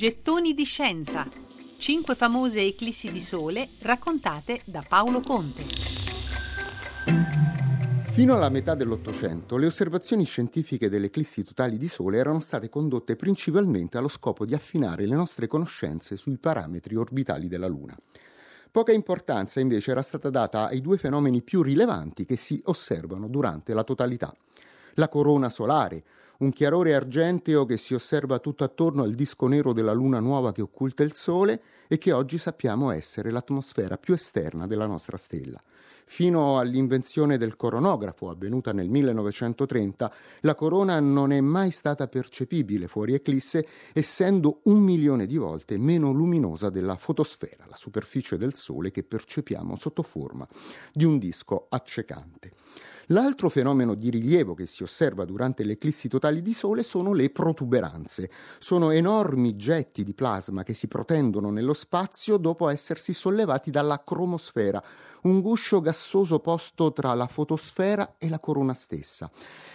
Gettoni di scienza. Cinque famose eclissi di sole raccontate da Paolo Conte. Fino alla metà dell'Ottocento le osservazioni scientifiche delle eclissi totali di Sole erano state condotte principalmente allo scopo di affinare le nostre conoscenze sui parametri orbitali della Luna. Poca importanza invece era stata data ai due fenomeni più rilevanti che si osservano durante la totalità. La corona solare, un chiarore argenteo che si osserva tutto attorno al disco nero della luna nuova che occulta il Sole e che oggi sappiamo essere l'atmosfera più esterna della nostra stella. Fino all'invenzione del coronografo, avvenuta nel 1930, la corona non è mai stata percepibile fuori eclisse, essendo un milione di volte meno luminosa della fotosfera, la superficie del Sole che percepiamo sotto forma di un disco accecante. L'altro fenomeno di rilievo che si osserva durante le eclissi totali di Sole sono le protuberanze. Sono enormi getti di plasma che si protendono nello spazio dopo essersi sollevati dalla cromosfera, un guscio gassoso posto tra la fotosfera e la corona stessa.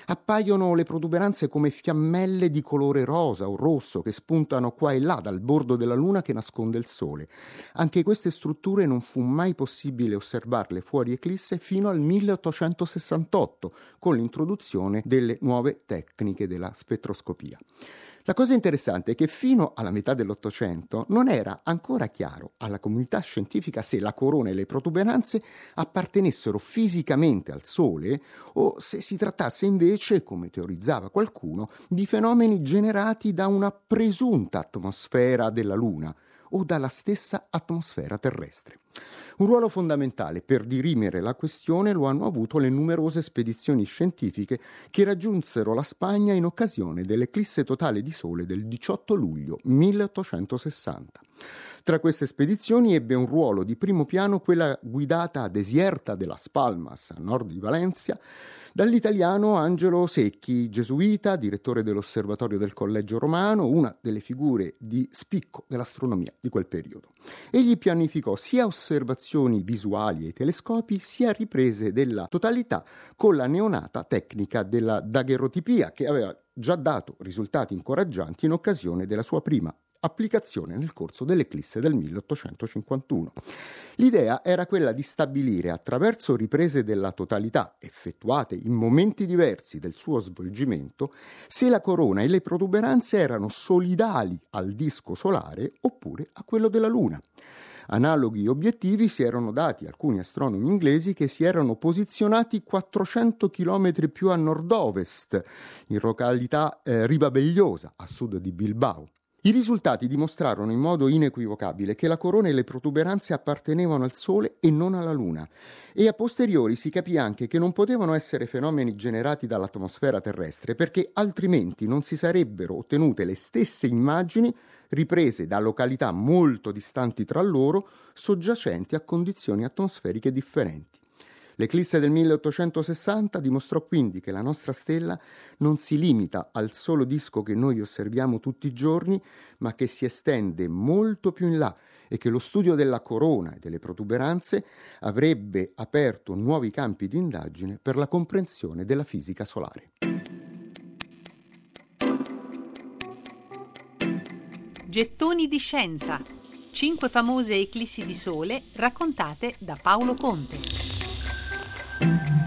Appaiono le protuberanze come fiammelle di colore rosa o rosso che spuntano qua e là dal bordo della Luna che nasconde il Sole. Anche queste strutture non fu mai possibile osservarle fuori eclisse fino al 1868, con l'introduzione delle nuove tecniche della spettroscopia. La cosa interessante è che fino alla metà dell'Ottocento non era ancora chiaro alla comunità scientifica se la corona e le protuberanze appartenessero fisicamente al Sole o se si trattasse invece, come teorizzava qualcuno, di fenomeni generati da una presunta atmosfera della Luna o dalla stessa atmosfera terrestre. Un ruolo fondamentale per dirimere la questione lo hanno avuto le numerose spedizioni scientifiche che raggiunsero la Spagna in occasione dell'eclisse totale di sole del 18 luglio 1860. Tra queste spedizioni ebbe un ruolo di primo piano quella guidata a Desierta de las Palmas, a nord di Valencia, dall'italiano Angelo Secchi, gesuita, direttore dell'Osservatorio del Collegio Romano, una delle figure di spicco dell'astronomia di quel periodo. Egli pianificò sia osservazioni visuali ai telescopi, sia riprese della totalità con la neonata tecnica della dagherotipia che aveva già dato risultati incoraggianti in occasione della sua prima applicazione nel corso dell'eclisse del 1851. L'idea era quella di stabilire attraverso riprese della totalità effettuate in momenti diversi del suo svolgimento se la corona e le protuberanze erano solidali al disco solare oppure a quello della Luna. Analoghi obiettivi si erano dati alcuni astronomi inglesi che si erano posizionati 400 km più a nord-ovest, in località eh, Ribabegliosa, a sud di Bilbao. I risultati dimostrarono in modo inequivocabile che la corona e le protuberanze appartenevano al Sole e non alla Luna, e a posteriori si capì anche che non potevano essere fenomeni generati dall'atmosfera terrestre, perché altrimenti non si sarebbero ottenute le stesse immagini riprese da località molto distanti tra loro, soggiacenti a condizioni atmosferiche differenti. L'eclisse del 1860 dimostrò quindi che la nostra stella non si limita al solo disco che noi osserviamo tutti i giorni, ma che si estende molto più in là e che lo studio della corona e delle protuberanze avrebbe aperto nuovi campi di indagine per la comprensione della fisica solare. Gettoni di scienza. Cinque famose eclissi di sole raccontate da Paolo Conte. Thank you.